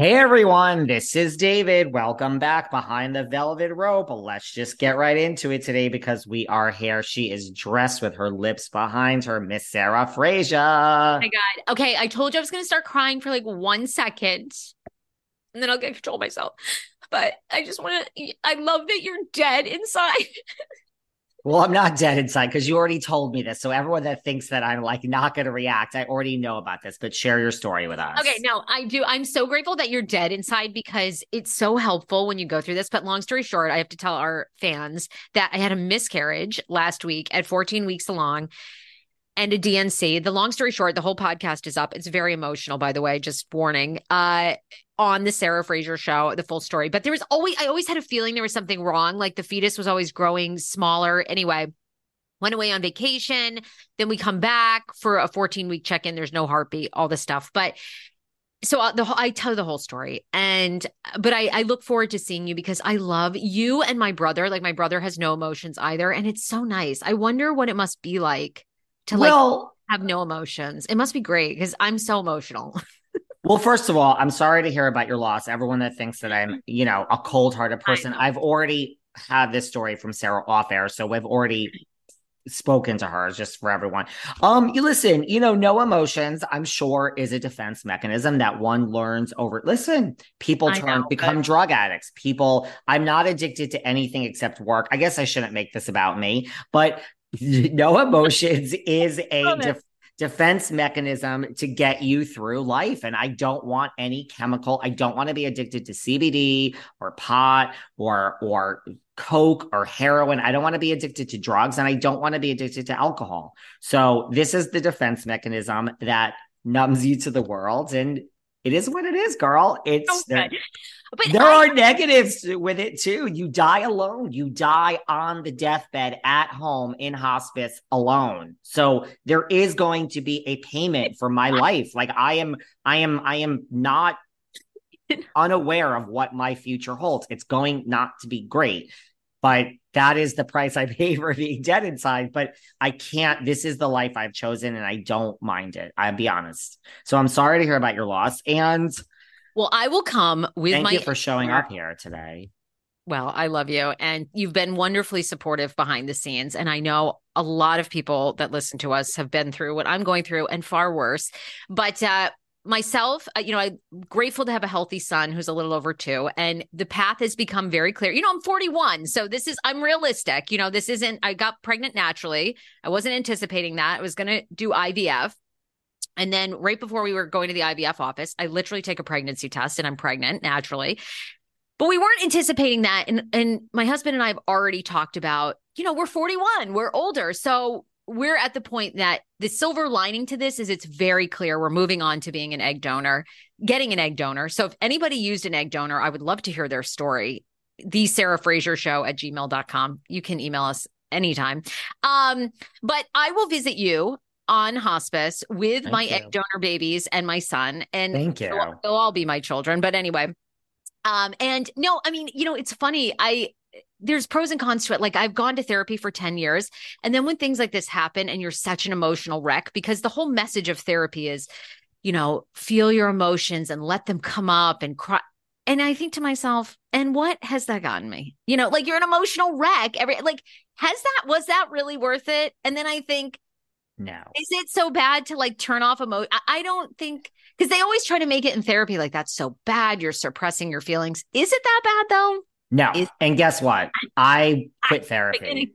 Hey everyone, this is David. Welcome back behind the velvet rope. Let's just get right into it today because we are here. She is dressed with her lips behind her, Miss Sarah Fraser. Oh my God. Okay, I told you I was going to start crying for like one second and then I'll get control myself. But I just want to, I love that you're dead inside. Well, I'm not dead inside because you already told me this. So everyone that thinks that I'm like not going to react, I already know about this. But share your story with us. Okay, no, I do. I'm so grateful that you're dead inside because it's so helpful when you go through this. But long story short, I have to tell our fans that I had a miscarriage last week at 14 weeks along and a D&C. The long story short, the whole podcast is up. It's very emotional, by the way, just warning. Uh on the Sarah Fraser show, the full story. But there was always I always had a feeling there was something wrong. Like the fetus was always growing smaller. Anyway, went away on vacation. Then we come back for a 14 week check in. There's no heartbeat, all this stuff. But so uh, the I tell the whole story, and but I I look forward to seeing you because I love you and my brother. Like my brother has no emotions either, and it's so nice. I wonder what it must be like to well, like have no emotions. It must be great because I'm so emotional. Well, first of all, I'm sorry to hear about your loss. Everyone that thinks that I'm, you know, a cold hearted person, I've already had this story from Sarah off air. So we've already spoken to her just for everyone. Um, you listen, you know, no emotions, I'm sure is a defense mechanism that one learns over. Listen, people turn know, become but... drug addicts. People, I'm not addicted to anything except work. I guess I shouldn't make this about me, but no emotions is a def- defense mechanism to get you through life. And I don't want any chemical. I don't want to be addicted to CBD or pot or or coke or heroin. I don't want to be addicted to drugs and I don't want to be addicted to alcohol. So this is the defense mechanism that numbs you to the world and it is what it is, girl. It's okay. But there I, are negatives with it too. You die alone. You die on the deathbed at home in hospice alone. So there is going to be a payment for my life. Like I am, I am, I am not unaware of what my future holds. It's going not to be great, but that is the price I pay for being dead inside. But I can't, this is the life I've chosen and I don't mind it. I'll be honest. So I'm sorry to hear about your loss. And well, I will come with Thank my. you for showing up here today. Well, I love you. And you've been wonderfully supportive behind the scenes. And I know a lot of people that listen to us have been through what I'm going through and far worse. But uh, myself, uh, you know, I'm grateful to have a healthy son who's a little over two. And the path has become very clear. You know, I'm 41. So this is, I'm realistic. You know, this isn't, I got pregnant naturally. I wasn't anticipating that. I was going to do IVF. And then right before we were going to the IVF office, I literally take a pregnancy test and I'm pregnant naturally. But we weren't anticipating that. And and my husband and I have already talked about, you know, we're 41, we're older. So we're at the point that the silver lining to this is it's very clear we're moving on to being an egg donor, getting an egg donor. So if anybody used an egg donor, I would love to hear their story. The Sarah Fraser show at gmail.com. You can email us anytime. Um, but I will visit you on hospice with Thank my you. egg donor babies and my son. And Thank you. They'll, they'll all be my children. But anyway, um, and no, I mean, you know, it's funny. I there's pros and cons to it. Like I've gone to therapy for 10 years. And then when things like this happen and you're such an emotional wreck, because the whole message of therapy is, you know, feel your emotions and let them come up and cry. And I think to myself, and what has that gotten me? You know, like you're an emotional wreck. Every like, has that was that really worth it? And then I think, no. Is it so bad to like turn off emotion? I don't think because they always try to make it in therapy like that's so bad. You're suppressing your feelings. Is it that bad though? No. Is- and guess what? I quit therapy.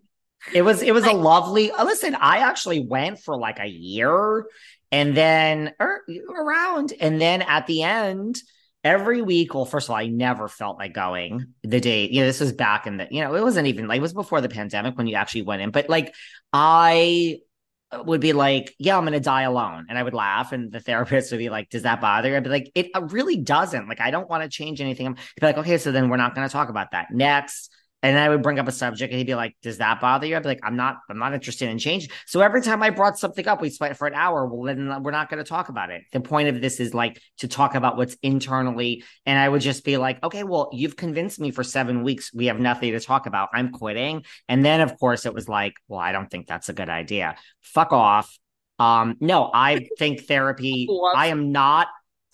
It was it was a lovely. Uh, listen, I actually went for like a year, and then er, around, and then at the end, every week. Well, first of all, I never felt like going the day. You know, this was back in the. You know, it wasn't even like it was before the pandemic when you actually went in, but like I would be like, yeah, I'm going to die alone. And I would laugh. And the therapist would be like, does that bother you? I'd be like, it uh, really doesn't. Like, I don't want to change anything. I'd be like, okay, so then we're not going to talk about that. Next. And I would bring up a subject and he'd be like, Does that bother you? I'd be like, I'm not, I'm not interested in change. So every time I brought something up, we spent for an hour. Well, then we're not going to talk about it. The point of this is like to talk about what's internally. And I would just be like, okay, well, you've convinced me for seven weeks. We have nothing to talk about. I'm quitting. And then of course it was like, well, I don't think that's a good idea. Fuck off. Um, no, I think therapy, I am not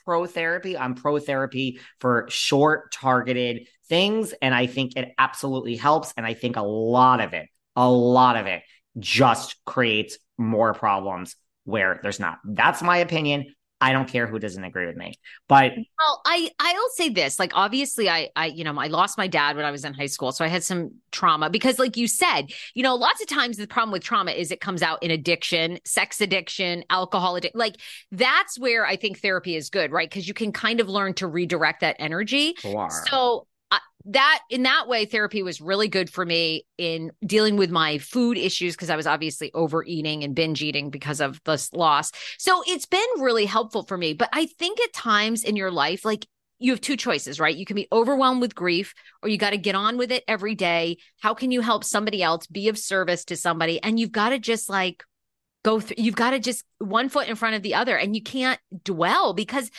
pro therapy. I'm pro therapy for short, targeted things. And I think it absolutely helps. And I think a lot of it, a lot of it just creates more problems where there's not. That's my opinion. I don't care who doesn't agree with me. But well, I I'll say this. Like obviously I I you know, I lost my dad when I was in high school. So I had some trauma because like you said, you know, lots of times the problem with trauma is it comes out in addiction, sex addiction, alcohol addiction. Like that's where I think therapy is good, right? Because you can kind of learn to redirect that energy. So that in that way therapy was really good for me in dealing with my food issues because i was obviously overeating and binge eating because of this loss. So it's been really helpful for me but i think at times in your life like you have two choices right? You can be overwhelmed with grief or you got to get on with it every day. How can you help somebody else be of service to somebody? And you've got to just like go through you've got to just one foot in front of the other and you can't dwell because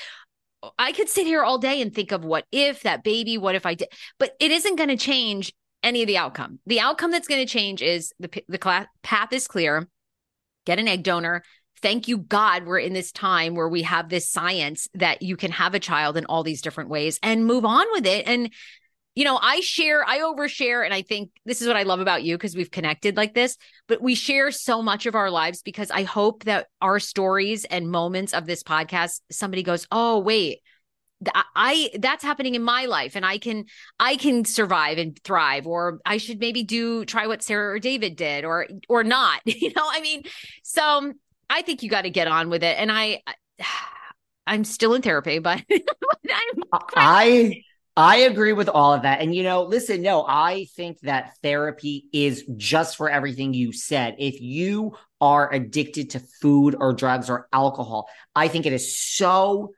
I could sit here all day and think of what if that baby, what if I did, but it isn't going to change any of the outcome. The outcome that's going to change is the the class, path is clear. Get an egg donor. Thank you, God, we're in this time where we have this science that you can have a child in all these different ways and move on with it. And you know, I share, I overshare, and I think this is what I love about you because we've connected like this, but we share so much of our lives because I hope that our stories and moments of this podcast, somebody goes, Oh, wait, I that's happening in my life and I can I can survive and thrive or I should maybe do try what Sarah or David did or or not you know I mean so I think you got to get on with it and I I'm still in therapy but I I agree with all of that. And, you know, listen, no, I think that therapy is just for everything you said. If you are addicted to food or drugs or alcohol, I think it is so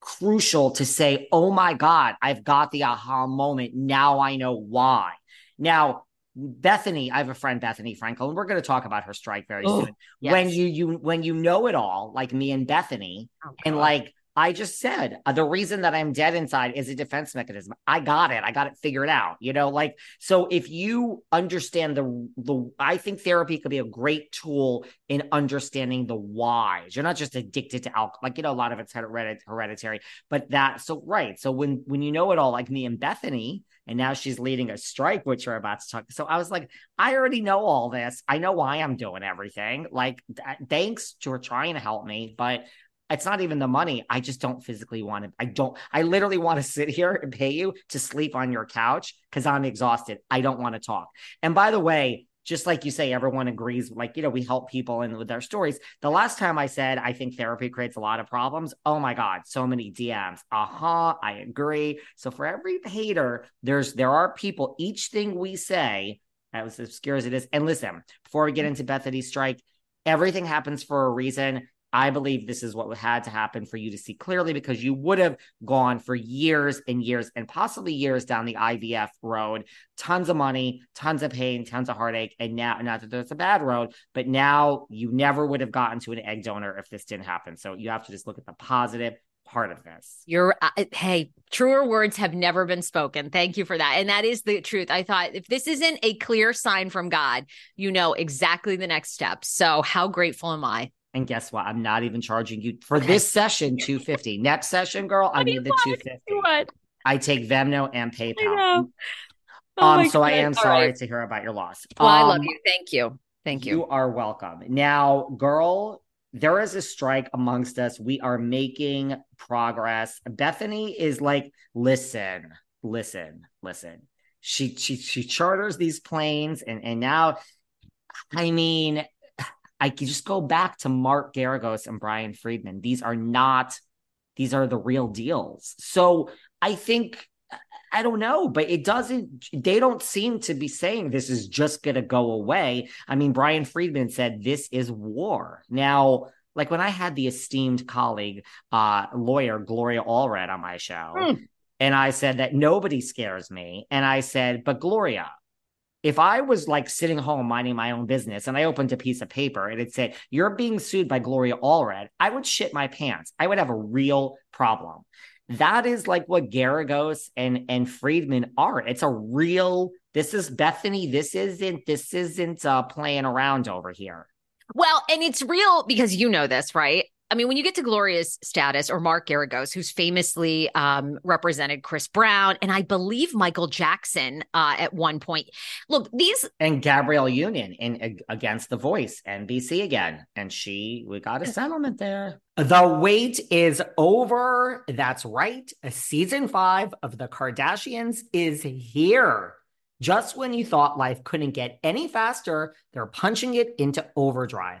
crucial to say, oh my God, I've got the aha moment. Now I know why. Now, Bethenny, I have a friend, Bethenny Frankel, and we're going to talk about her strike very oh, soon. Yes. When you you when you know it all, like me and Bethenny, oh, and like I just said uh, the reason that I'm dead inside is a defense mechanism. I got it. I got it figured out. You know, like so if you understand the the I think therapy could be a great tool in understanding the whys. You're not just addicted to alcohol. Like, you know, a lot of it's hereditary, but that so right. So when when you know it all, like me and Bethenny and now she's leading a strike, which we're about to talk. So I was like, I already know all this. I know why I'm doing everything. Like, th- thanks for trying to help me, but it's not even the money. I just don't physically want to. I don't, I literally want to sit here and pay you to sleep on your couch because I'm exhausted. I don't want to talk. And by the way, just like you say, everyone agrees, like, you know, we help people and with their stories. The last time I said, I think therapy creates a lot of problems. Oh my God, so many DMs. Uh huh. I agree. So for every hater, there's, there are people, each thing we say, that was as obscure as it is. And listen, before we get into Bethenny's strike, everything happens for a reason. I believe this is what had to happen for you to see clearly because you would have gone for years and years and possibly years down the IVF road, tons of money, tons of pain, tons of heartache. And now, not that there's a bad road, but now you never would have gotten to an egg donor if this didn't happen. So you have to just look at the positive part of this. You're uh, hey, truer words have never been spoken. Thank you for that. And that is the truth. I thought if this isn't a clear sign from God, you know exactly the next step. So how grateful am I? And guess what? I'm not even charging you for this session 250. Next session, girl, I need the 250. What? I take Venmo and PayPal. Oh um, so God. I am All sorry right. to hear about your loss. Well, um, I love um, you. Thank you. Thank you. You are welcome. Now, girl, there is a strike amongst us. We are making progress. Bethenny is like, listen, listen, listen. She she she charters these planes and and now I mean, I can just go back to Mark Geragos and Bryan Freedman. These are not, these are the real deals. So I think, I don't know, but it doesn't, they don't seem to be saying this is just going to go away. I mean, Bryan Freedman said this is war. Now, like when I had the esteemed colleague, uh, lawyer Gloria Allred on my show, mm. and I said that nobody scares me. And I said, but Gloria, if I was like sitting home minding my own business and I opened a piece of paper and it said, You're being sued by Gloria Allred, I would shit my pants. I would have a real problem. That is like what Geragos and, and Freedman are. It's a real, this is Bethenny. This isn't, this isn't uh, playing around over here. Well, and it's real because you know this, right? I mean, when you get to Gloria's status or Mark Geragos, who's famously um, represented Chris Brown and I believe Michael Jackson uh, at one point. Look, these and Gabrielle Union in against the Voice, NBC again, and she we got a settlement there. The wait is over. That's right. Season five of the Kardashians is here. Just when you thought life couldn't get any faster, they're punching it into overdrive.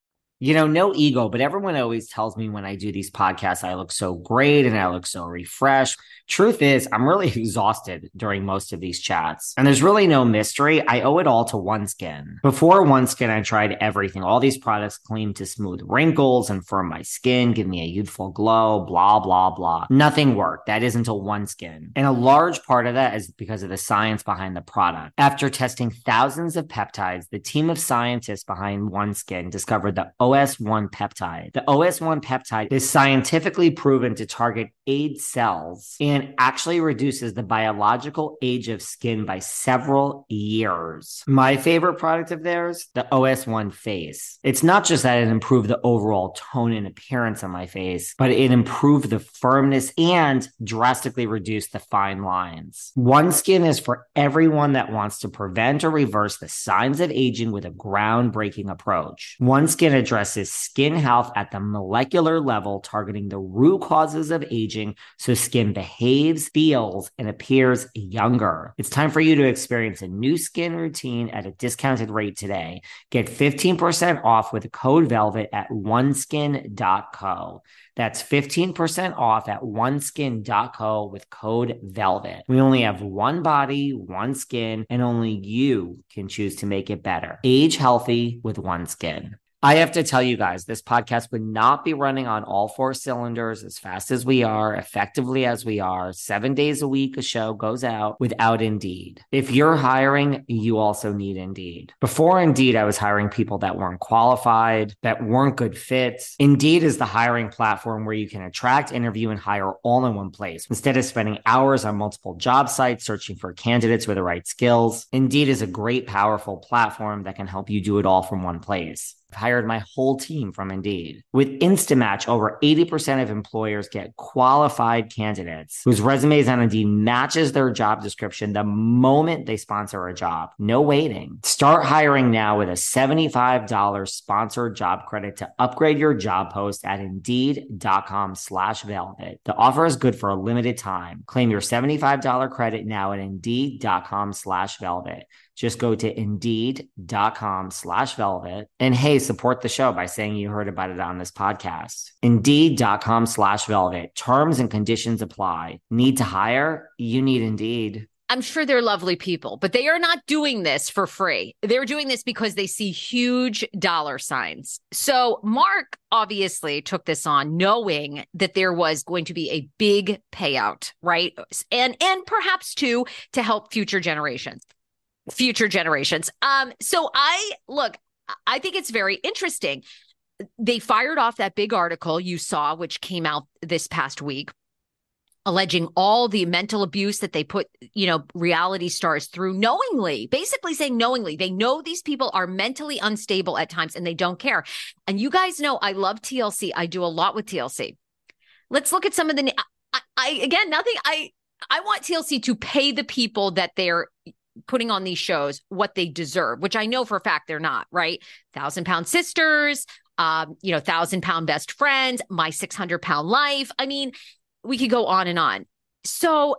you know, no ego, but everyone always tells me when I do these podcasts, I look so great and I look so refreshed. Truth is, I'm really exhausted during most of these chats. And there's really no mystery. I owe it all to OneSkin. Before OneSkin, I tried everything. All these products claim to smooth wrinkles and firm my skin, give me a youthful glow, blah, blah, blah. Nothing worked. That is until OneSkin. And a large part of that is because of the science behind the product. After testing thousands of peptides, the team of scientists behind OneSkin discovered that OS1 peptide. The OS1 peptide is scientifically proven to target age cells and actually reduces the biological age of skin by several years. My favorite product of theirs, the OS1 face. It's not just that it improved the overall tone and appearance on my face, but it improved the firmness and drastically reduced the fine lines. One Skin is for everyone that wants to prevent or reverse the signs of aging with a groundbreaking approach. One Skin addresses skin health at the molecular level, targeting the root causes of aging so skin behaves, feels, and appears younger. It's time for you to experience a new skin routine at a discounted rate today. Get 15% off with code VELVET at oneskin.co. That's 15% off at oneskin.co with code VELVET. We only have one body, one skin, and only you can choose to make it better. Age healthy with OneSkin. I have to tell you guys, this podcast would not be running on all four cylinders as fast as we are, effectively as we are. Seven days a week, a show goes out without Indeed. If you're hiring, you also need Indeed. Before Indeed, I was hiring people that weren't qualified, that weren't good fits. Indeed is the hiring platform where you can attract, interview, and hire all in one place instead of spending hours on multiple job sites searching for candidates with the right skills. Indeed is a great, powerful platform that can help you do it all from one place. Hired my whole team from Indeed. With Instant Match, over 80% of employers get qualified candidates whose resumes on Indeed matches their job description the moment they sponsor a job. No waiting. Start hiring now with a $75 sponsored job credit to upgrade your job post at Indeed.com slash Velvet. The offer is good for a limited time. Claim your $75 credit now at Indeed.com slash Velvet. Just go to Indeed.com slash Velvet. And hey, support the show by saying you heard about it on this podcast. Indeed.com slash Velvet. Terms and conditions apply. Need to hire? You need Indeed. I'm sure they're lovely people, but they are not doing this for free. They're doing this because they see huge dollar signs. So Mark obviously took this on knowing that there was going to be a big payout, right? And and perhaps too to help future generations. Future generations. Um so I look, I think it's very interesting. They fired off that big article you saw which came out this past week alleging all the mental abuse that they put, you know, reality stars through knowingly, basically saying knowingly. They know these people are mentally unstable at times and they don't care. And you guys know I love TLC. I do a lot with TLC. Let's look at some of the I, I again, nothing I I want TLC to pay the people that they're putting on these shows what they deserve, which I know for a fact they're not, right? Thousand pound sisters, um, you know, thousand pound best friends, my 600 pound life. I mean, we could go on and on. So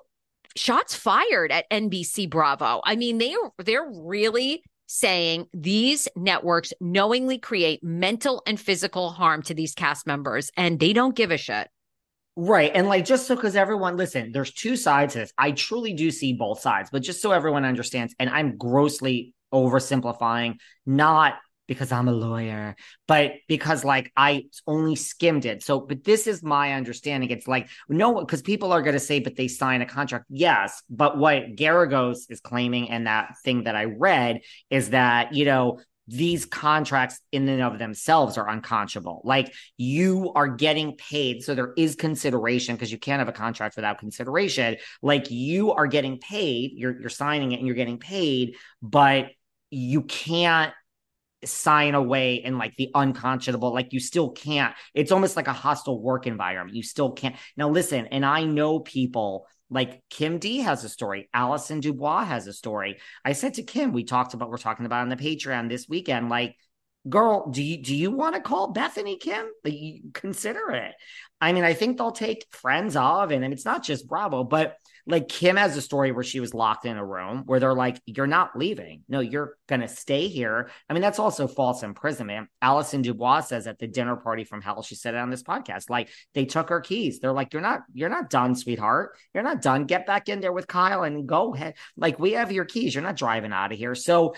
shots fired at NBC Bravo. I mean, they they're really saying these networks knowingly create mental and physical harm to these cast members and they don't give a shit. Right. And like, just so because everyone, listen, there's two sides to this. I truly do see both sides, but just so everyone understands, and I'm grossly oversimplifying, not because I'm a lawyer, but because like I only skimmed it. So, but this is my understanding. It's like, no, because people are going to say, but they sign a contract. Yes. But what Geragos is claiming and that thing that I read is that, you know, these contracts in and of themselves are unconscionable. Like you are getting paid. So there is consideration because you can't have a contract without consideration. Like you are getting paid, you're, you're signing it and you're getting paid, but you can't sign away in like the unconscionable like you still can't it's almost like a hostile work environment you still can't now listen and i know people like kim d has a story. Alison dubois has a story. I said to kim we talked about we're talking about on the patreon this weekend like girl do you do you want to call Bethenny kim? Like, consider it. I mean i think they'll take friends of and, and it's not just bravo but like Kim has a story where she was locked in a room where they're like, You're not leaving. No, you're gonna stay here. I mean, that's also false imprisonment. Allison Dubois says at the dinner party from hell, she said it on this podcast, like they took her keys. They're like, You're not, you're not done, sweetheart. You're not done. Get back in there with Kyle and go ahead. Like, we have your keys. You're not driving out of here. So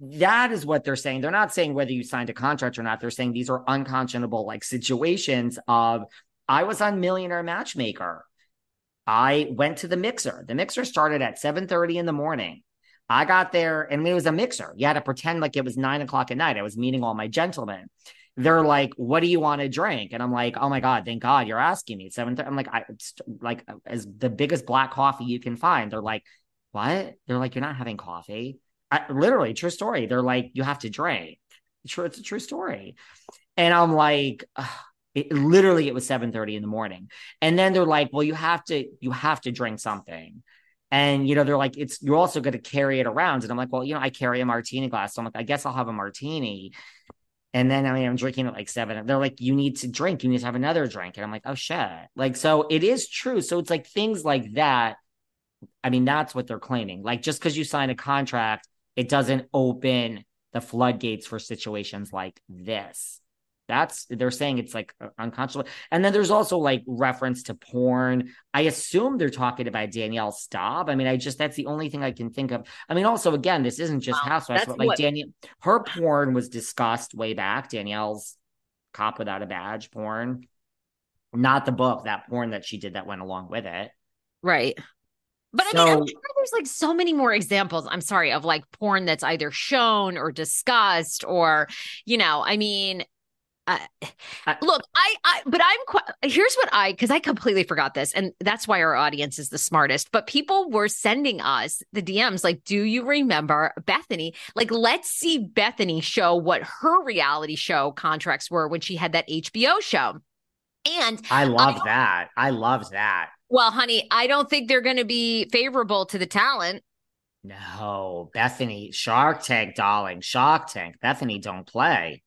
that is what they're saying. They're not saying whether you signed a contract or not. They're saying these are unconscionable like situations of I was on Millionaire Matchmaker I went to the mixer. The mixer started at 7:30 in the morning. I got there and it was a mixer. You had to pretend like it was nine o'clock at night. I was meeting all my gentlemen. They're like, "What do you want to drink?" And I'm like, "Oh my god, thank God you're asking me." Seven. I'm like, I like as the biggest black coffee you can find. They're like, "What?" They're like, "You're not having coffee." I, literally, true story. They're like, "You have to drink." It's a true story. And I'm like, it, literally, it was 7:30 in the morning. And then they're like, "Well, you have to you have to drink something." And you know, they're like, "It's you're also going to carry it around." And I'm like, "Well, you know, I carry a martini glass, so I'm like, I guess I'll have a martini." And then I mean, I'm drinking at like seven. They're like, "You need to drink. You need to have another drink." And I'm like, "Oh shit!" Like, so it is true. So it's like things like that. I mean, that's what they're claiming. Like, just because you sign a contract, it doesn't open the floodgates for situations like this. That's they're saying it's like unconscionable. And then there's also like reference to porn. I assume they're talking about Danielle Staub. I mean, I just that's the only thing I can think of. I mean, also again, this isn't just wow, Housewives, but like what... Danielle, her porn was discussed way back. Danielle's cop without a badge porn, not the book, that porn that she did that went along with it. Right. But so, I mean, I'm sure there's like so many more examples. I'm sorry of like porn that's either shown or discussed, or you know, I mean, uh, look, I, I, but I'm quite, here's what I, because I completely forgot this, and that's why our audience is the smartest. But people were sending us the DMs like, do you remember Bethenny? Like, let's see Bethenny show what her reality show contracts were when she had that HBO show. And I love I, that. I love that. Well, honey, I don't think they're going to be favorable to the talent. No, Bethenny, Shark Tank, darling, Shark Tank. Bethenny, don't play.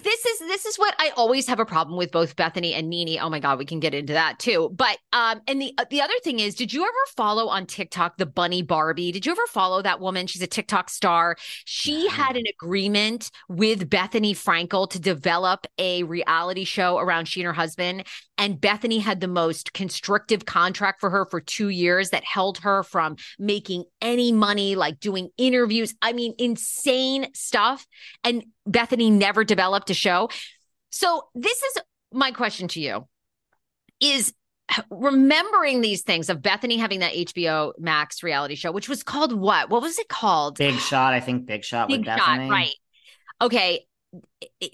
This is this is what I always have a problem with both Bethenny and NeNe. Oh my god, we can get into that too. But um, and the the other thing is, did you ever follow on TikTok the Bunny Barbie? Did you ever follow that woman? She's a TikTok star. She had an agreement with Bethenny Frankel to develop a reality show around she and her husband. And Bethenny had the most constrictive contract for her for two years that held her from making any money, like doing interviews. I mean, insane stuff. And Bethenny never developed a show. So this is my question to you is remembering these things of Bethenny having that HBO Max reality show, which was called what? What was it called? Big Shot, I think Big Shot Big Shot, Bethenny. right. Okay,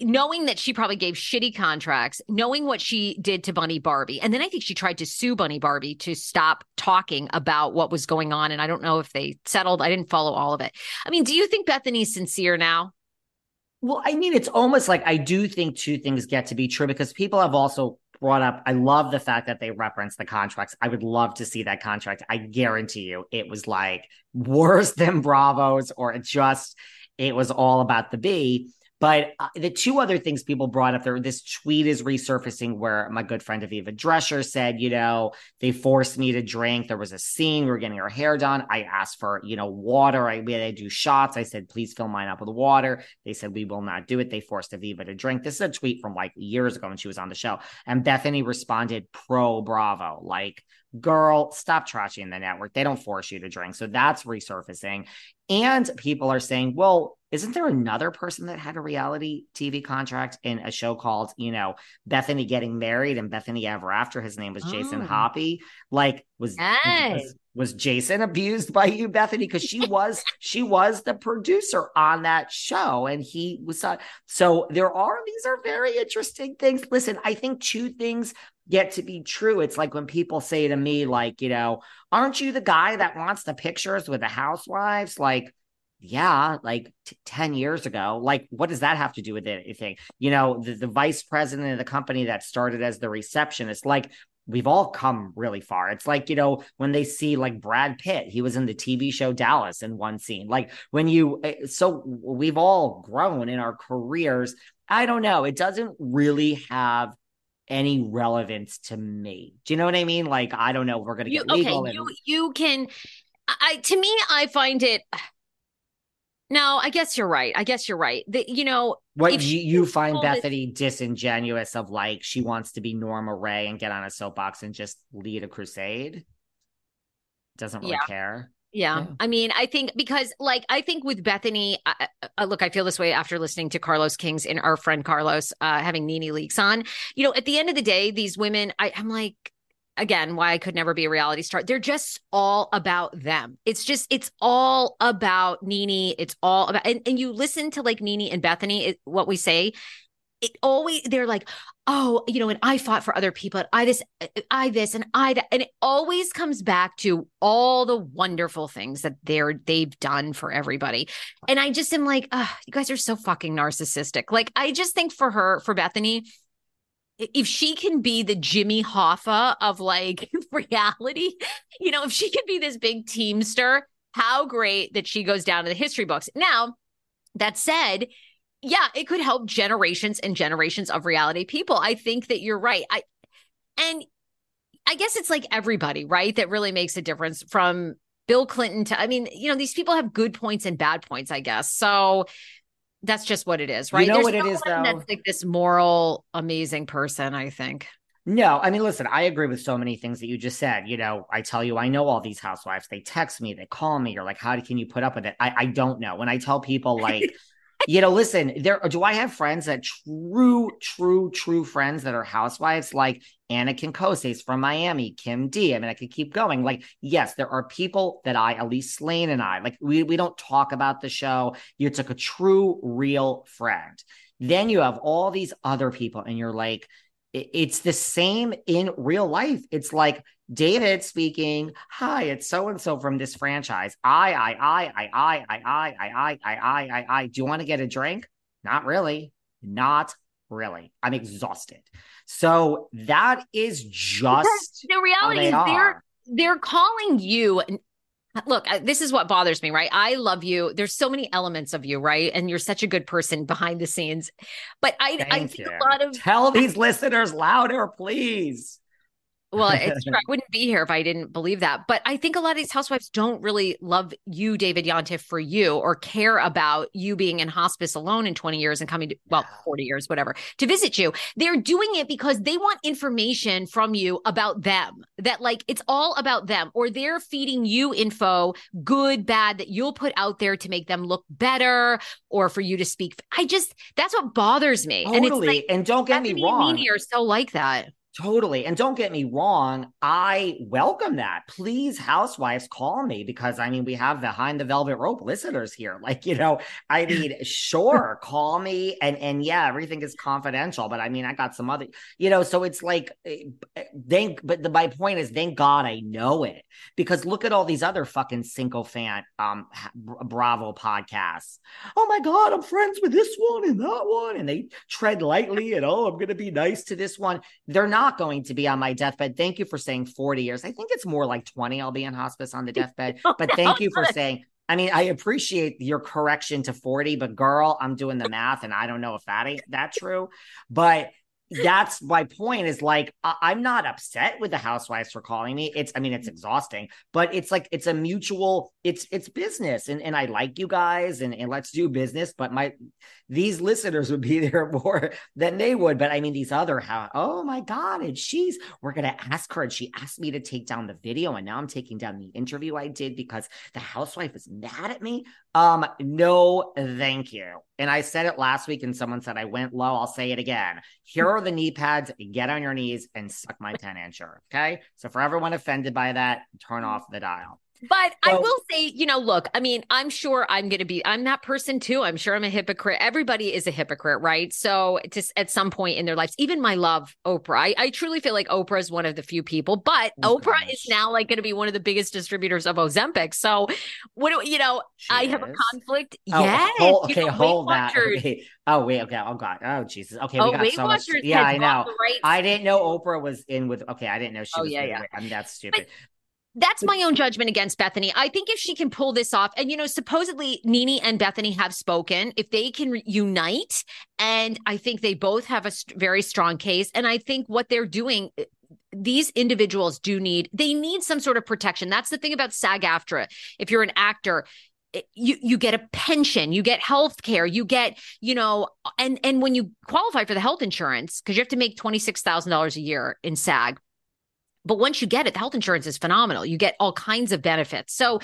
knowing that she probably gave shitty contracts, knowing what she did to Bunny Barbie. And then I think she tried to sue Bunny Barbie to stop talking about what was going on. And I don't know if they settled. I didn't follow all of it. I mean, do you think Bethenny's sincere now? Well, I mean, it's almost like I do think two things get to be true because people have also brought up. I love the fact that they reference the contracts. I would love to see that contract. I guarantee you it was like worse than Bravo's or it just, it was all about the B. But uh, the two other things people brought up there, this tweet is resurfacing where my good friend Aviva Drescher said, you know, they forced me to drink. There was a scene, we were getting our hair done. I asked for, you know, water. I we had to do shots. I said, please fill mine up with water. They said, we will not do it. They forced Aviva to drink. This is a tweet from like years ago when she was on the show. And Bethenny responded pro Bravo, like, girl, stop trashing the network. They don't force you to drink. So that's resurfacing. And people are saying, well, isn't there another person that had a reality TV contract in a show called, you know, Bethenny Getting Married and Bethenny Ever After? His name was oh. Jason Hoppy. Like, was, yes. was was Jason abused by you, Bethenny? Because she was she was the producer on that show, and he was uh, so there are these are very interesting things. Listen, I think two things get to be true. It's like when people say to me, like, you know, aren't you the guy that wants the pictures with the housewives? Like, yeah, like t- 10 years ago. Like, what does that have to do with anything? You know, the, the vice president of the company that started as the receptionist, like, we've all come really far. It's like, you know, when they see like Brad Pitt, he was in the TV show Dallas in one scene. Like, when you, eh, so we've all grown in our careers. I don't know. It doesn't really have any relevance to me. Do you know what I mean? Like, I don't know. We're going to get legal. Okay, and- you you can. I to me, I find it. No, I guess you're right. I guess you're right. That you know, what you, you find Bethenny disingenuous of like she wants to be Norma Rae and get on a soapbox and just lead a crusade. Doesn't really yeah. care. Yeah. yeah. I mean, I think because, like, I think with Bethenny, I, I, look, I feel this way after listening to Carlos King's and our friend Carlos uh, having NeNe Leakes on. You know, at the end of the day, these women, I, I'm like, again, why I could never be a reality star. They're just all about them. It's just, it's all about NeNe. It's all about, and, and you listen to like NeNe and Bethenny, it, what we say, it always they're like oh you know and i fought for other people and i this i this and i that and it always comes back to all the wonderful things that they're they've done for everybody and i just am like you guys are so fucking narcissistic like i just think for her for bethenny if she can be the Jimmy Hoffa of like reality, you know, if she can be this big teamster, how great that she goes down to the history books. Now, that said, yeah, it could help generations and generations of reality people. I think that you're right. I and I guess it's like everybody, right? That really makes a difference from Bill Clinton to I mean, you know, these people have good points and bad points, I guess. So that's just what it is, right? You know There's what no it is though? That's like this moral, amazing person, I think. No, I mean, listen, I agree with so many things that you just said. You know, I tell you, I know all these housewives. They text me, they call me. You're like, how can you put up with it? I, I don't know. When I tell people, like, you know, listen, there do I have friends that true, true, true friends that are housewives like Anna Kinkoses from Miami, Kim D. I mean, I could keep going. Like, yes, there are people that I, at least Slane and I, like we we don't talk about the show. You took a true, real friend. Then you have all these other people, and you're like, it's the same in real life. It's like David speaking, hi, it's so and so from this franchise. I, I, I, I, I, I, I, I, I, I, I, I, I. Do you want to get a drink? Not really. Not really. I'm exhausted. So that is just the reality is they're they're calling you look this is what bothers me right? I love you. There's so many elements of you right? And you're such a good person behind the scenes. But i Thank i think you. a lot of tell these listeners louder please well, it's true. I wouldn't be here if I didn't believe that. But I think a lot of these housewives don't really love you, David Yontef, for you or care about you being in hospice alone in 20 years and coming to, well, 40 years, whatever, to visit you. They're doing it because they want information from you about them, that like it's all about them, or they're feeding you info, good, bad, that you'll put out there to make them look better or for you to speak. I just, that's what bothers me. Totally. And, it's like, and don't get me wrong. Are so like that. Totally. And don't get me wrong, I welcome that. Please, housewives, call me because I mean, we have behind the velvet rope listeners here. Like, you know, I mean, sure, call me. And and yeah, everything is confidential, but I mean, I got some other, you know, so it's like eh, thank but the my point is thank God I know it. Because look at all these other fucking sycophant um Bravo podcasts. Oh my God, I'm friends with this one and that one. And they tread lightly and oh, I'm gonna be nice to this one. They're not not going to be on my deathbed. Thank you for saying 40 years. I think it's more like 20 I'll be in hospice on the deathbed. Oh, but thank you for saying I mean, I appreciate your correction to 40, but girl, I'm doing the math and I don't know if that ain't that true. But that's my point is like I- am not upset with the housewives for calling me it's i mean it's exhausting but it's like it's a mutual it's it's business and and i like you guys and, and let's do business but my these listeners would be there more than they would but i mean these other how oh my god and she's we're gonna ask her and she asked me to take down the video and now i'm taking down the interview i did because the housewife is mad at me um no thank you and I said it last week and someone said I went low. I'll say it again. Here the knee pads. Get on your knees and suck my 10 incher. Okay. So for everyone offended by that, turn mm-hmm. off the dial. But I will say, you know, look, I mean, I'm sure I'm going to be, I'm that person too. I'm sure I'm a hypocrite. Everybody is a hypocrite, right? So just at some point in their lives, even my love, Oprah, I, I truly feel like Oprah is one of the few people, but oh, Oprah gosh. is now like going to be one of the biggest distributors of Ozempic. So what do you know? She I is. have a conflict. Oh, yes. Hold, okay, you know, hold that. Okay. Oh, wait. Okay. Oh, God. Oh, Jesus. Okay. Oh, we got so much. Yeah, I know. Right I didn't know Oprah was in with, okay. I didn't know she oh, was. Yeah, yeah. I mean, that's stupid. But, that's my own judgment against Bethenny. I think if she can pull this off, and you know, supposedly NeNe and Bethenny have spoken, if they can re- unite, and I think they both have a st- very strong case. And I think what they're doing, eh, these individuals do need, they need some sort of protection. That's the thing about SAG AFTRA. If you're an actor, eh, you you get a pension you get health care you get you know and and when you qualify for the health insurance because you have to make $26000 a year in sag but once you get it, the health insurance is phenomenal. You get all kinds of benefits. So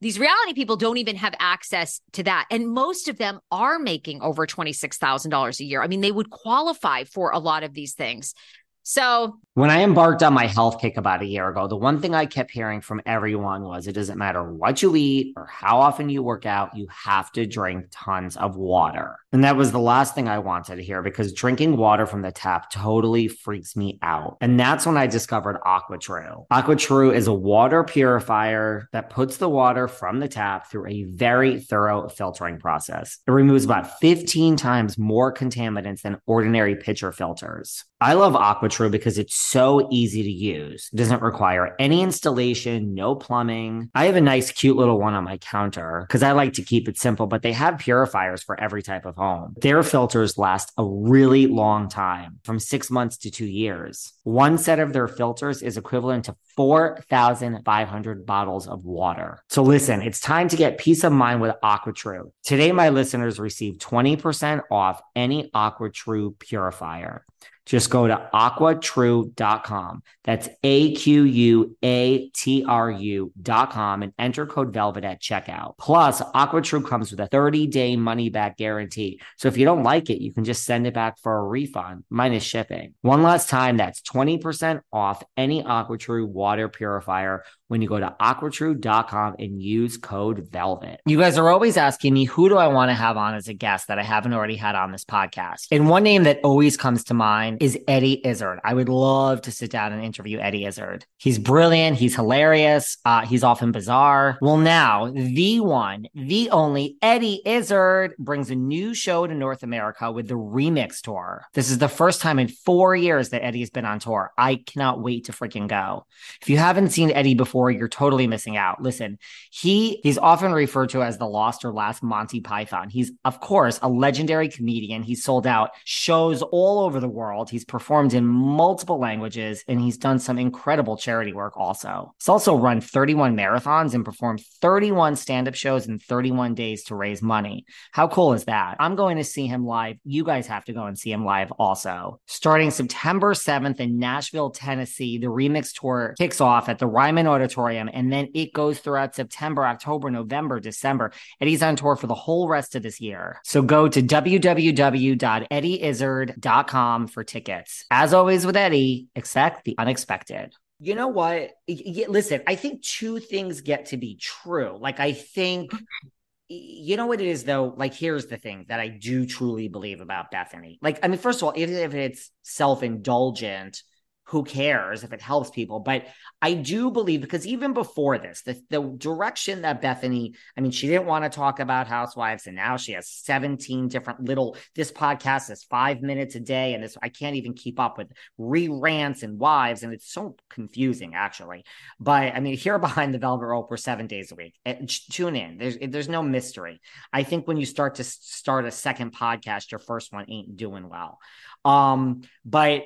these reality people don't even have access to that. And most of them are making over $26,000 a year. I mean, they would qualify for a lot of these things. So when I embarked on my health kick about a year ago, the one thing I kept hearing from everyone was it doesn't matter what you eat or how often you work out, you have to drink tons of water. And that was the last thing I wanted to hear because drinking water from the tap totally freaks me out. And that's when I discovered AquaTrue. AquaTrue is a water purifier that puts the water from the tap through a very thorough filtering process. It removes about 15 times more contaminants than ordinary pitcher filters. I love AquaTrue because it's so easy to use. It doesn't require any installation, no plumbing. I have a nice, cute little one on my counter because I like to keep it simple, but they have purifiers for every type of home. Their filters last a really long time, from six months to two years. One set of their filters is equivalent to 4,500 bottles of water. So listen, it's time to get peace of mind with AquaTrue. Today, my listeners receive 20% off any AquaTrue purifier. Just go to aquatrue.com. That's A Q U A T R U.com and enter code VELVET at checkout. Plus, AquaTrue comes with a 30 day money back guarantee. So if you don't like it, you can just send it back for a refund minus shipping. One last time, that's 20% off any AquaTrue water purifier when you go to aquatrue.com and use code VELVET. You guys are always asking me, who do I want to have on as a guest that I haven't already had on this podcast? And one name that always comes to mind is Eddie Izzard. I would love to sit down and interview Eddie Izzard. He's brilliant. He's hilarious. Uh, he's often bizarre. Well, now the one, the only Eddie Izzard brings a new show to North America with the Remix Tour. This is the first time in four years that Eddie has been on tour. I cannot wait to freaking go. If you haven't seen Eddie before, you're totally missing out. Listen, he he's often referred to as the lost or last Monty Python. He's of course a legendary comedian. He's sold out shows all over the world. He's performed in multiple languages and he's done some incredible charity work also. He's also run 31 marathons and performed 31 stand-up shows in 31 days to raise money. How cool is that? I'm going to see him live. You guys have to go and see him live also. Starting September 7th in Nashville, Tennessee, the remix tour kicks off at the Ryman Auditorium. And then it goes throughout September, October, November, December. Eddie's on tour for the whole rest of this year. So go to www.eddieizzard.com for tickets. As always with Eddie, expect the unexpected. You know what? Listen, I think two things get to be true. Like, I think mm-hmm. you know what it is though like here's the thing that i do truly believe about Bethenny like i mean first of all even if it's self-indulgent who cares if it helps people? But I do believe because even before this, the, the direction that Bethenny, I mean, she didn't want to talk about housewives, and now she has 17 different little. This podcast is five minutes a day, and this I can't even keep up with re rants and wives, and it's so confusing actually. But I mean, here behind the velvet rope, we're seven days a week. Eh, tune in. There's there's no mystery. I think when you start to start a second podcast, your first one ain't doing well. Um, but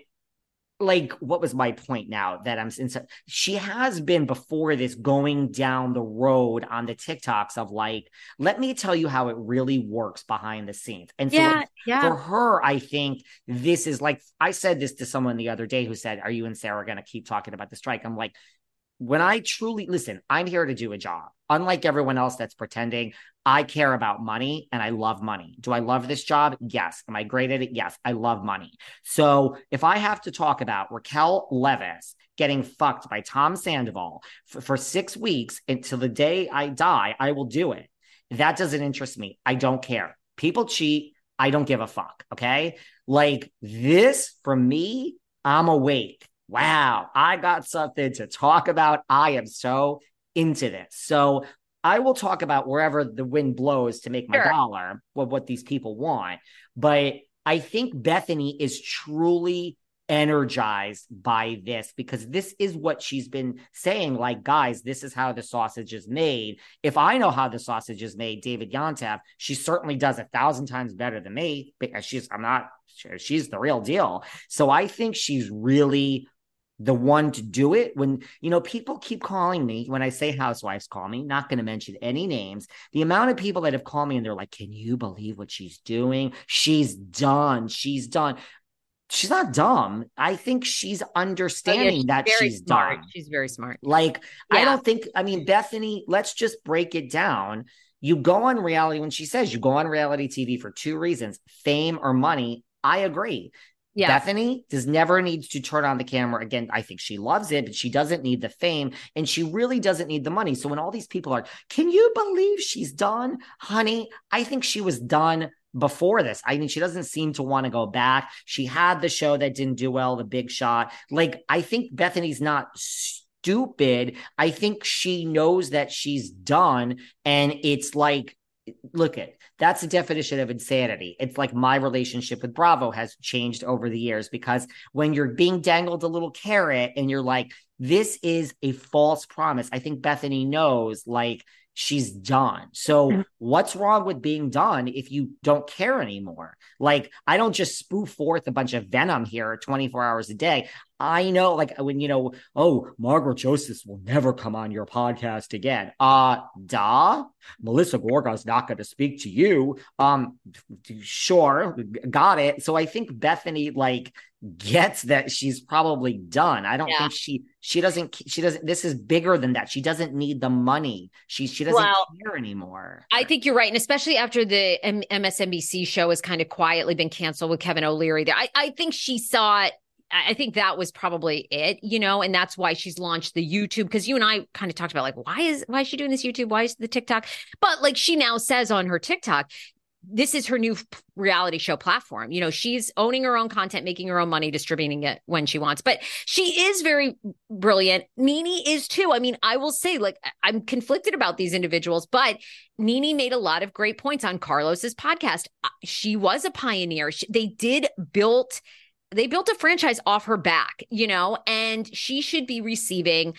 like what was my point now that I'm in she has been before this going down the road on the TikToks of like let me tell you how it really works behind the scenes. And so yeah, yeah. for her I think this is like I said this to someone the other day who said are you and Sarah going to keep talking about the strike? I'm like when I truly listen, I'm here to do a job. Unlike everyone else that's pretending, I care about money and I love money. Do I love this job? Yes. Am I great at it? Yes. I love money. So if I have to talk about Raquel Leviss getting fucked by Tom Sandoval for, for six weeks until the day I die, I will do it. That doesn't interest me. I don't care. People cheat. I don't give a fuck. Okay. Like this for me, I'm awake wow, I got something to talk about. I am so into this. So I will talk about wherever the wind blows to make my sure. dollar, what, what these people want. But I think Bethenny is truly energized by this because this is what she's been saying like guys this is how the sausage is made if i know how the sausage is made david yontef she certainly does a thousand times better than me because she's i'm not she's the real deal so i think she's really the one to do it. When you know people keep calling me when i say housewives call me not going to mention any names the amount of people that have called me and they're like can you believe what she's doing? She's done she's done. She's not dumb. I think she's understanding oh, yeah, she's that she's smart. dumb. She's very smart. Like yeah. i don't think i mean Bethenny let's just break it down. You go on reality when she says you go on reality tv for two reasons fame or money I agree. Yeah. Bethenny does never needs to turn on the camera again. I think she loves it, but she doesn't need the fame and she really doesn't need the money. So when all these people are, can you believe she's done, honey? I think she was done before this. I mean, she doesn't seem to want to go back. She had the show that didn't do well, the big shot. Like, I think Bethenny's not stupid. I think she knows that she's done. And it's like, look at that's the definition of insanity. It's like my relationship with Bravo has changed over the years because when you're being dangled a little carrot and you're like, this is a false promise, I think Bethenny knows like she's done. So what's wrong with being done if you don't care anymore? Like I don't just spoof forth a bunch of venom here 24 hours a day. I know, like when you know, oh, Margaret Joseph will never come on your podcast again. Uh, da, Melissa Gorga's not going to speak to you. Um, sure, got it. So I think Bethenny like gets that she's probably done. I don't yeah. think she she doesn't she doesn't. This is bigger than that. She doesn't need the money. She she doesn't well, care anymore. I think you're right, and especially after the M- MSNBC show has kind of quietly been canceled with Kevin O'Leary. There, I I think she saw it I think that was probably it, you know, and that's why she's launched the YouTube because you and I kind of talked about like why is why is she doing this YouTube? Why is the TikTok? But like she now says on her TikTok, this is her new reality show platform. You know, she's owning her own content, making her own money, distributing it when she wants. But she is very brilliant. NeNe is too. I mean, I will say, like, I'm conflicted about these individuals, but NeNe made a lot of great points on Carlos's podcast. She was a pioneer. She, they did build they built a franchise off her back, you know, and she should be receiving,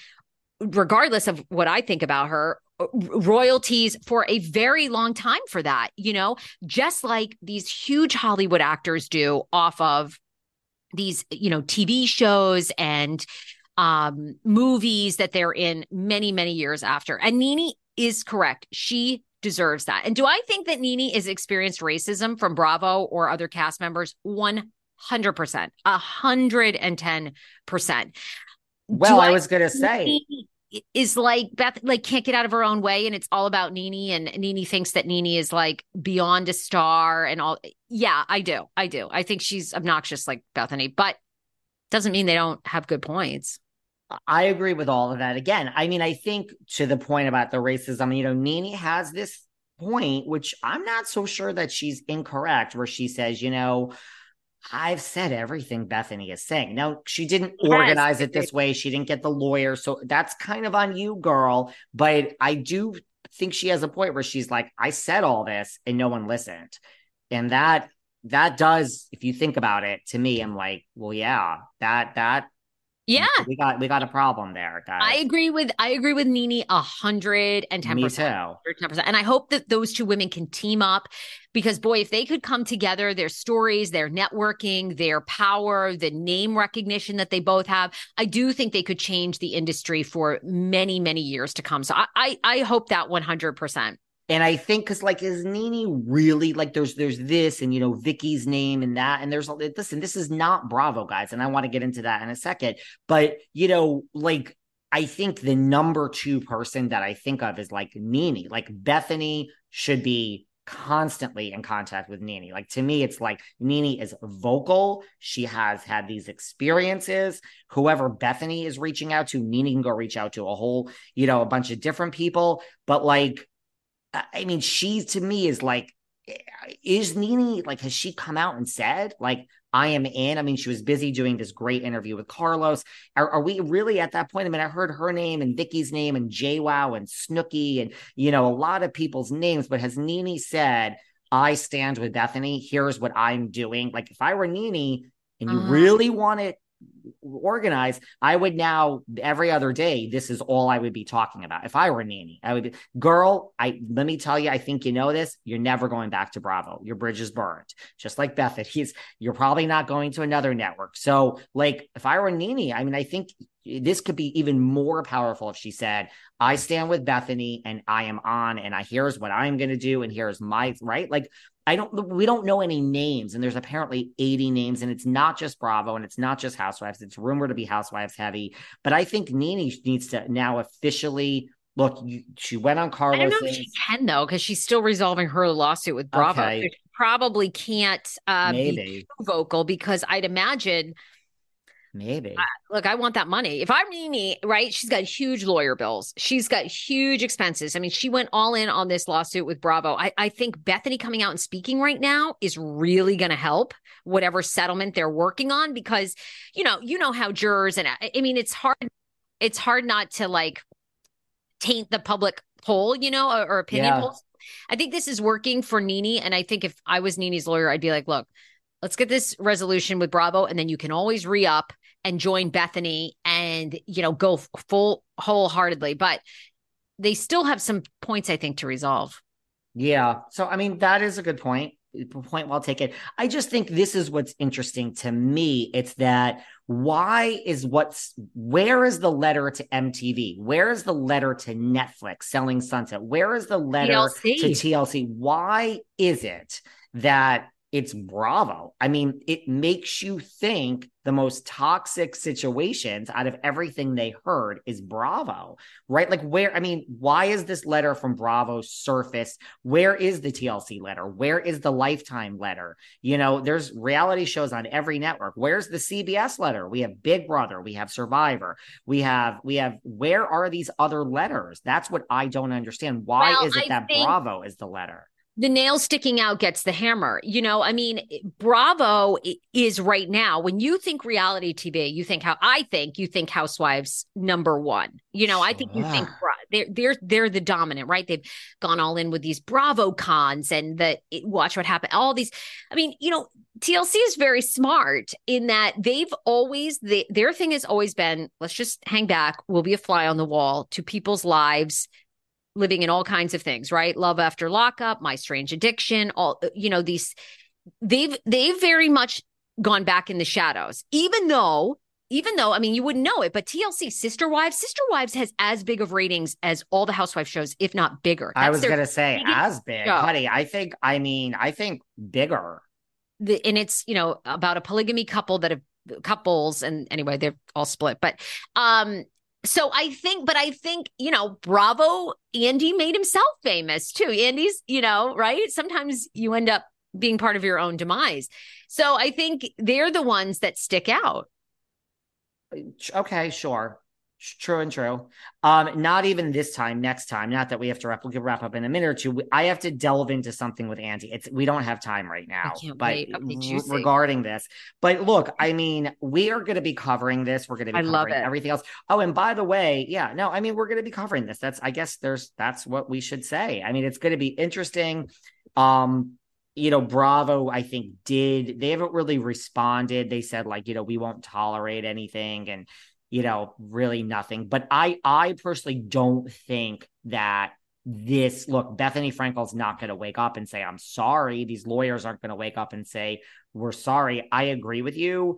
regardless of what I think about her, royalties for a very long time for that, you know, just like these huge Hollywood actors do off of these, you know, TV shows and um movies that they're in many, many years after. And NeNe is correct. She deserves that. And do I think that NeNe is experienced racism from Bravo or other cast members? One hundred percent, a hundred and ten percent. Well, I, I, was gonna say is like Beth like can't get out of her own way, and it's all about NeNe and NeNe thinks that NeNe is like beyond a star and all. Yeah, I do, I do. I think she's obnoxious like Bethenny, but doesn't mean they don't have good points. I agree with all of that. Again, I mean, I think to the point about the racism, you know, NeNe has this point, which I'm not so sure that she's incorrect, where she says, you know, I've said everything Bethenny is saying. Now, she didn't organize it this way. She didn't get the lawyer. So that's kind of on you, girl. But I do think she has a point where she's like, I said all this and no one listened. And that, that does, if you think about it, to me, I'm like, well, yeah, that, that yeah. We got we got a problem there, guys. I agree with I agree with NeNe a hundred and ten percent. And I hope that those two women can team up because boy, if they could come together, their stories, their networking, their power, the name recognition that they both have, I do think they could change the industry for many, many years to come. So I I, I hope that one hundred percent. And I think because like is NeNe really like there's there's this and you know Vicki's name and that and there's eh, listen this is not Bravo guys and I want to get into that in a second but you know like I think the number two person that I think of is like NeNe like Bethenny should be constantly in contact with NeNe. like to me it's like NeNe is vocal she has had these experiences whoever Bethenny is reaching out to NeNe can go reach out to a whole you know a bunch of different people but like I mean, she to me is like, is NeNe like, has she come out and said, like, I am in? I mean, she was busy doing this great interview with Carlos. Are, are we really at that point? I mean, I heard her name and Vicki's name and JWoww and Snooki and, you know, a lot of people's names, but has NeNe said, I stand with Bethenny. Here's what I'm doing. Like, if I were NeNe and you uh-huh. really want it organized, I would now every other day, this is all I would be talking about. If I were NeNe, I would be, girl, I let me tell you, I think you know this. You're never going back to Bravo. Your bridge is burned. Just like Beth, he's you're probably not going to another network. So, like, if I were NeNe, I mean, I think this could be even more powerful if she said, I stand with Bethenny and I am on and I here's what I'm gonna do, and here's my right. Like I don't we don't know any names, and there's apparently 80 names, and it's not just Bravo and it's not just Housewives. It's rumored to be Housewives heavy. But I think NeNe needs to now officially look. You, she went on Carlos. I don't know if she can though, because she's still resolving her lawsuit with Bravo. Okay. She probably can't uh, be vocal because I'd imagine Maybe. Uh, look, I want that money. If I'm NeNe, right? She's got huge lawyer bills. She's got huge expenses. I mean, she went all in on this lawsuit with Bravo. I, I think Bethenny coming out and speaking right now is really going to help whatever settlement they're working on because, you know, you know how jurors and I mean, it's hard. It's hard not to like taint the public poll, you know, or, or opinion yeah. polls. I think this is working for NeNe, and I think if I was NeNe's lawyer, I'd be like, look let's get this resolution with Bravo, and then you can always re up and join Bethenny and, you know, go full wholeheartedly. But they still have some points, I think, to resolve. Yeah. So, I mean, that is a good point. point well taken. I just think this is what's interesting to me. It's that why is what's where is the letter to MTV? Where is the letter to Netflix selling Sunset? Where is the letter TLC. to TLC? Why is it that it's Bravo. I mean, it makes you think the most toxic situations out of everything they heard is Bravo, right? Like, where, I mean, why is this letter from Bravo surface? Where is the TLC letter? Where is the Lifetime letter? You know, there's reality shows on every network. Where's the CBS letter? We have Big Brother, we have Survivor, we have, we have, where are these other letters? That's what I don't understand. Why well, is it I that think- Bravo is the letter? The nail sticking out gets the hammer. You know, I mean, Bravo is right now, when you think reality TV, you think how I think you think Housewives number one. You know, I think you think they're they're they're the dominant, right? They've gone all in with these Bravo cons and the watch what happened. All these, I mean, you know, TLC is very smart in that they've always they, their thing has always been let's just hang back. We'll be a fly on the wall to people's lives living in all kinds of things, right? Love after lockup, my strange addiction, all you know, these they've they've very much gone back in the shadows. Even though even though I mean you wouldn't know it, but TLC Sister Wives, Sister Wives has as big of ratings as all the housewife shows, if not bigger. That's I was gonna say as big, show. honey. I think I mean I think bigger. The, and it's you know about a polygamy couple that have couples and anyway they're all split but um so I think, but I think, you know, bravo, Andy made himself famous too. Andy's, you know, right? Sometimes you end up being part of your own demise. So I think they're the ones that stick out. Okay, sure. True and true. Um, not even this time. Next time. Not that we have to wrap. We can wrap up in a minute or two. I have to delve into something with Andy. It's we don't have time right now. but regarding this, but look, I mean, we are going to be covering this. We're going to be I covering everything else. Oh, and by the way, yeah, no, I mean, we're going to be covering this. That's, I guess, there's that's what we should say. I mean, it's going to be interesting. Um, you know, Bravo, I think, did they haven't really responded. They said, like, you know, we won't tolerate anything. And you know, really nothing. But I I personally don't think that this look, Bethenny Frankel's not going to wake up and say, I'm sorry. These lawyers aren't going to wake up and say, We're sorry. I agree with you.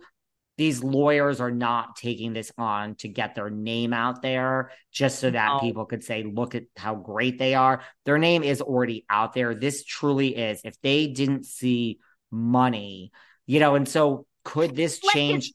These lawyers are not taking this on to get their name out there just so that no. people could say, Look at how great they are. Their name is already out there. This truly is. If they didn't see money, you know, and so could this change?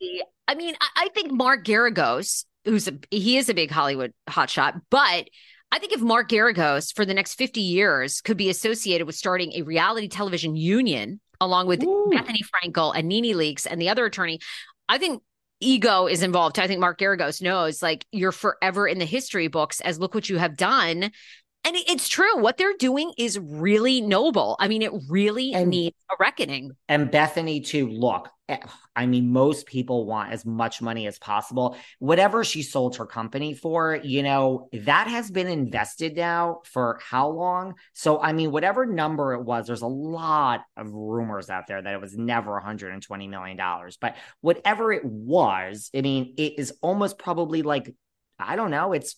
I mean, I, I think Mark Geragos, who's a he is a big Hollywood hotshot, but I think if Mark Geragos for the next 50 years could be associated with starting a reality television union along with Ooh. Bethenny Frankel and NeNe Leakes and the other attorney, I think ego is involved. I think Mark Geragos knows like you're forever in the history books as look what you have done and it's true. What they're doing is really noble. I mean, it really and, needs a reckoning. And Bethenny, too, look, I mean, most people want as much money as possible. Whatever she sold her company for, you know, that has been invested now for how long? So, I mean, whatever number it was, there's a lot of rumors out there that it was never $120 million. But whatever it was, I mean, it is almost probably like, I don't know, it's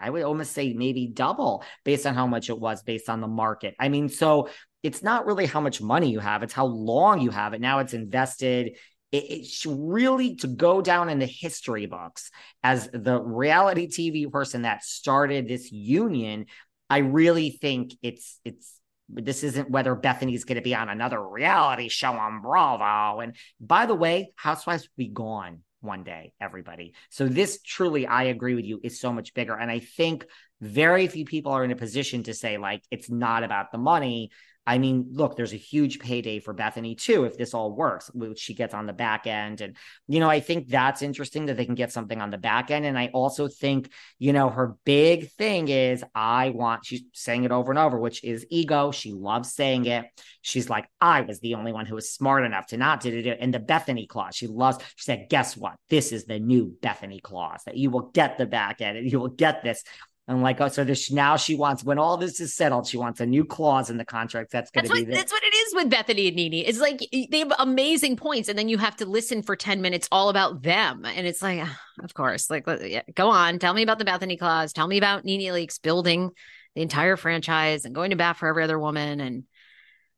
I would almost say maybe double based on how much it was based on the market. I mean, so it's not really how much money you have, it's how long you have it. Now it's invested. it's really to go down in the history books as the reality TV person that started this union. I really think it's it's this isn't whether Bethenny's going to be on another reality show on Bravo. And by the way, Housewives will be gone one day, everybody. So this truly, I agree with you, is so much bigger. And I think very few people are in a position to say, like, it's not about the money. I mean, look, there's a huge payday for Bethenny too if this all works, which she gets on the back end. And, you know, I think that's interesting that they can get something on the back end. And I also think, you know, her big thing is I want, she's saying it over and over, which is ego. She loves saying it. She's like, I was the only one who was smart enough to not do it. And the Bethenny clause, she loves, she said, guess what? This is the new Bethenny clause that you will get the back end and you will get this. And like, oh, so this now she wants when all this is settled, she wants a new clause in the contract. That's going to be. What, that's what it is with Bethenny and NeNe. It's like they have amazing points, and then you have to listen for ten minutes all about them, and it's like, of course, like, yeah, go on, tell me about the Bethenny clause, tell me about NeNe Leakes building the entire franchise and going to bat for every other woman, and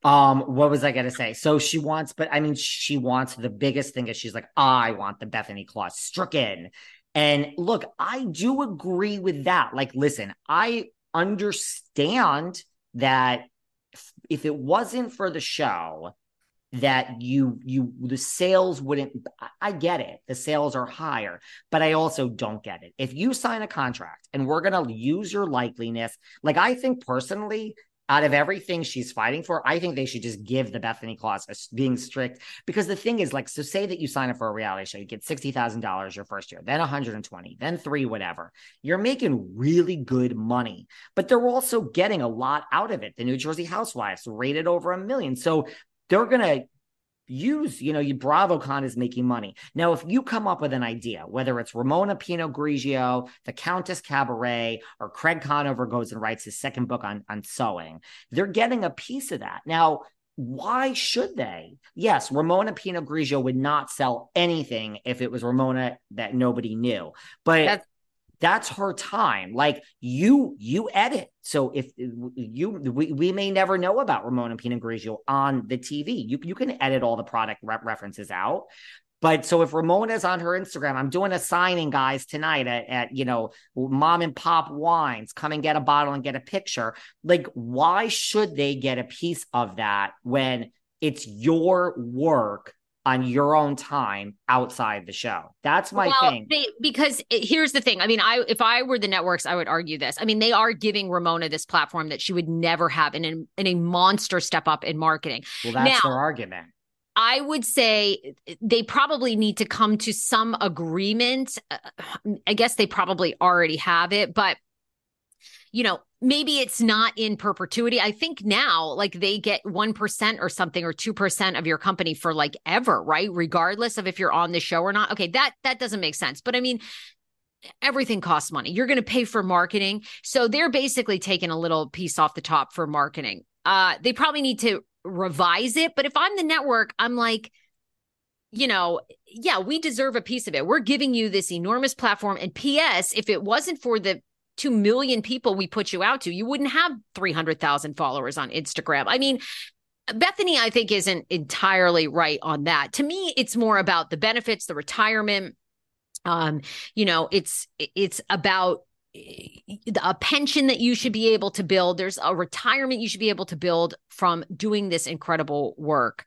Um, what was I gonna say? So she wants, but I mean, she wants the biggest thing is she's like, I want the Bethenny clause stricken. And look, I do agree with that. Like, listen, I understand that if it wasn't for the show, that you you the sales wouldn't I get it. The sales are higher, but I also don't get it. If you sign a contract and we're going to use your likeliness, like I think personally out of everything she's fighting for, I think they should just give the Bethenny clause being strict. Because the thing is, like, so say that you sign up for a reality show, you get sixty thousand dollars your first year, then one hundred and twenty, then three, whatever. You're making really good money, but they're also getting a lot out of it. The New Jersey Housewives rated over a million, so they're gonna use, you know, you BravoCon is making money. Now, if you come up with an idea, whether it's Ramona Pinot Grigio, the Countess Cabaret, or Craig Conover goes and writes his second book on, on sewing, they're getting a piece of that. Now, why should they? Yes, Ramona Pinot Grigio would not sell anything if it was Ramona that nobody knew. But That's- that's her time. Like you you edit. So if you we, we may never know about ramona pinot grigio on the tv you, you can edit all the product re- references out. But so if ramona's on her instagram i'm doing a signing guys tonight at, at you know mom and pop wines. Come and get a bottle and get a picture. Like why should they get a piece of that when it's your work on your own time outside the show. That's my well, thing. They, because it, here's the thing. I mean, I if I were the networks, I would argue this. I mean, they are giving Ramona this platform that she would never have in, in, in a monster step up in marketing. Well, that's now, their argument. I would say they probably need to come to some agreement. Uh, I guess they probably already have it, but you know, maybe it's not in perpetuity. I think now, like they get 1% or something or 2% of your company for like ever, right? Regardless of if you're on the show or not. Okay, that that doesn't make sense. But I mean, everything costs money. You're going to pay for marketing. So they're basically taking a little piece off the top for marketing. Uh they probably need to revise it, but if I'm the network, I'm like you know, yeah, we deserve a piece of it. We're giving you this enormous platform. And P.S., if it wasn't for the 2 million people we put you out to, you wouldn't have 300,000 followers on Instagram. I mean, Bethenny, I think, isn't entirely right on that. To me, it's more about the benefits, the retirement. Um, you know, it's it's about a pension that you should be able to build. There's a retirement you should be able to build from doing this incredible work.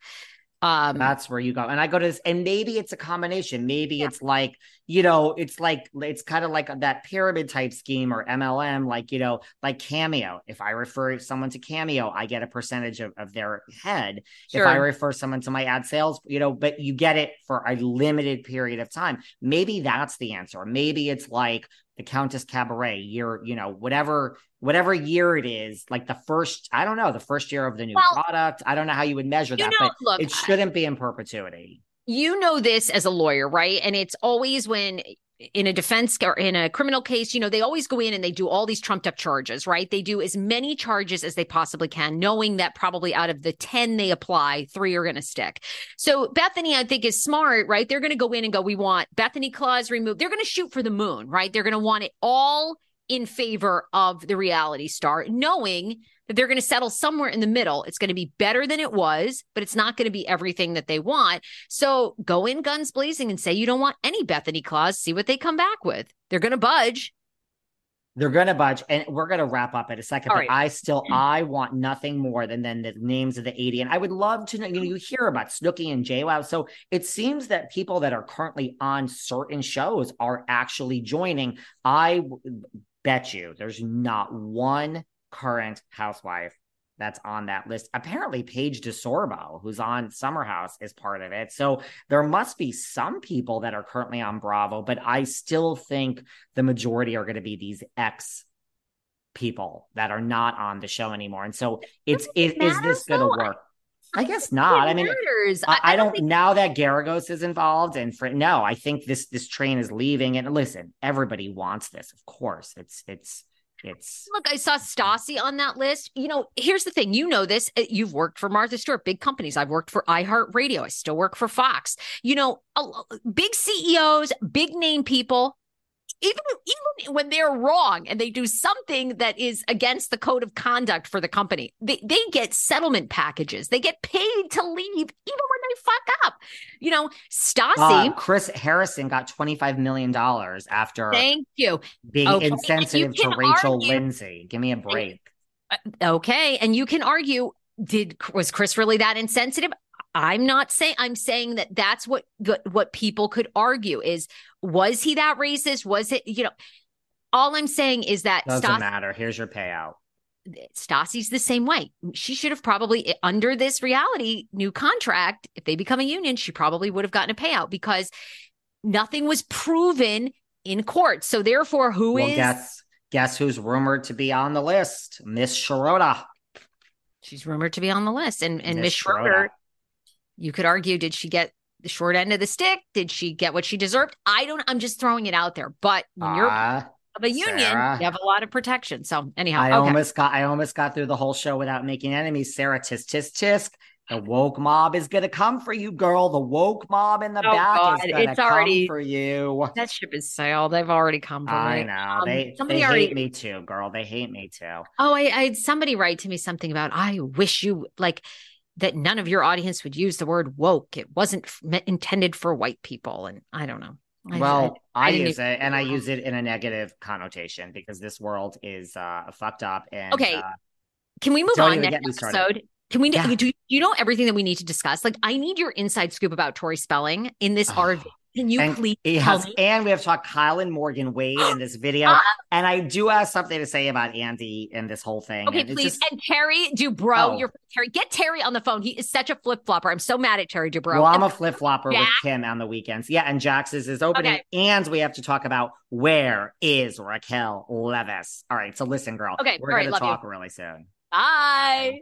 Um, That's where you go. And I go to this, and maybe it's a combination. Maybe yeah. it's like, you know, it's like, it's kind of like that pyramid type scheme or MLM, like, you know, like Cameo. If I refer someone to Cameo, I get a percentage of, of their head. Sure. If I refer someone to my ad sales, you know, but you get it for a limited period of time. Maybe that's the answer. Maybe it's like, the Countess Cabaret year, you know, whatever whatever year it is, like the first, I don't know, the first year of the new well, product. I don't know how you would measure that, know, but look, it shouldn't be in perpetuity. You know this as a lawyer, right? And it's always when in a defense or in a criminal case, you know, they always go in and they do all these trumped up charges, right? They do as many charges as they possibly can, knowing that probably out of the 10 they apply, three are going to stick. So Bethenny, I think, is smart, right? They're going to go in and go, we want Bethenny clause removed. They're going to shoot for the moon, right? They're going to want it all in favor of the reality star, knowing that they're going to settle somewhere in the middle. It's going to be better than it was, but it's not going to be everything that they want. So go in guns blazing and say you don't want any Bethenny clause. See what they come back with. They're going to budge. They're going to budge, and we're going to wrap up in a second. All but right. I still, mm. I want nothing more than then the names of the eighty, and I would love to know. You know, you hear about Snooki and JWoww, so it seems that people that are currently on certain shows are actually joining. I bet you there's not one current housewife that's on that list. Apparently, Paige DeSorbo, who's on Summer House, is part of it. So there must be some people that are currently on Bravo, but I still think the majority are going to be these ex people that are not on the show anymore. And so it's is, is this going to work? I guess not. I mean, I, I, don't. Think... Now that Geragos is involved, and for no, I think this this train is leaving. And listen, everybody wants this, of course. It's it's it's look, I saw Stassi on that list. You know, here's the thing. You know this. Uh, you've worked for Martha Stewart, big companies. I've worked for iHeartRadio. I still work for Fox. You know, big CEOs, big name people. Even even when they're wrong and they do something that is against the code of conduct for the company, they, they get settlement packages. They get paid to leave even when they fuck up. You know, Stassi. Uh, Chris Harrison got $25 million after thank you. being Okay, insensitive you to Rachel argue- Lindsay. Give me a break. Okay, and you can argue did was Chris really that insensitive? I'm not saying I'm saying that that's what what people could argue is was he that racist? Was it you know? All I'm saying is that Doesn't matter. Here's your payout. Stassi's the same way. She should have probably under this reality new contract. If they become a union, she probably would have gotten a payout because nothing was proven in court. So therefore, who is well, guess guess who's rumored to be on the list? Miss Sharota. she's rumored to be on the list, and and Miss Miss Schroeder. You could argue did she get the short end of the stick did she get what she deserved i don't i'm just throwing it out there but when you're Ah, of a union Sarah. you have a lot of protection so anyhow I okay. almost got I almost got through the whole show without making enemies. Sarah, tisk tisk tisk. The woke mob is gonna come for you, girl. The woke mob in the Oh, back God, is gonna it's come already- for you. that ship is sailed they've already come for I me know Um, they somebody they already- hate me too, girl. They hate me too. oh I, I had somebody write to me something about i wish you like that none of your audience would use the word woke it wasn't f- intended for white people and i don't know I- Well, I, I didn't use it and I use it in a negative connotation because this world is uh fucked up and Okay, uh, Can we move on next started. episode? Can we Yeah. do you know everything that we need to discuss? Like I need your inside scoop about Tori Spelling in this Oh. RV. Can you and, please yes, and we have talked Kyle and Morgan Wade in this video. Ah. and I do have something to say about Andy and this whole thing. Okay, and please. just- and Terry Dubrow, Oh. your Terry, get Terry on the phone. He is such a flip flopper. I'm so mad at Terry Dubrow. Well, I'm a flip flopper with Jax? Kim on the weekends. Yeah, and Jax's is opening. Okay. And we have to talk about where is Raquel Leviss. All right, so listen, girl. Okay, we're right, gonna love you. talk really soon. Bye.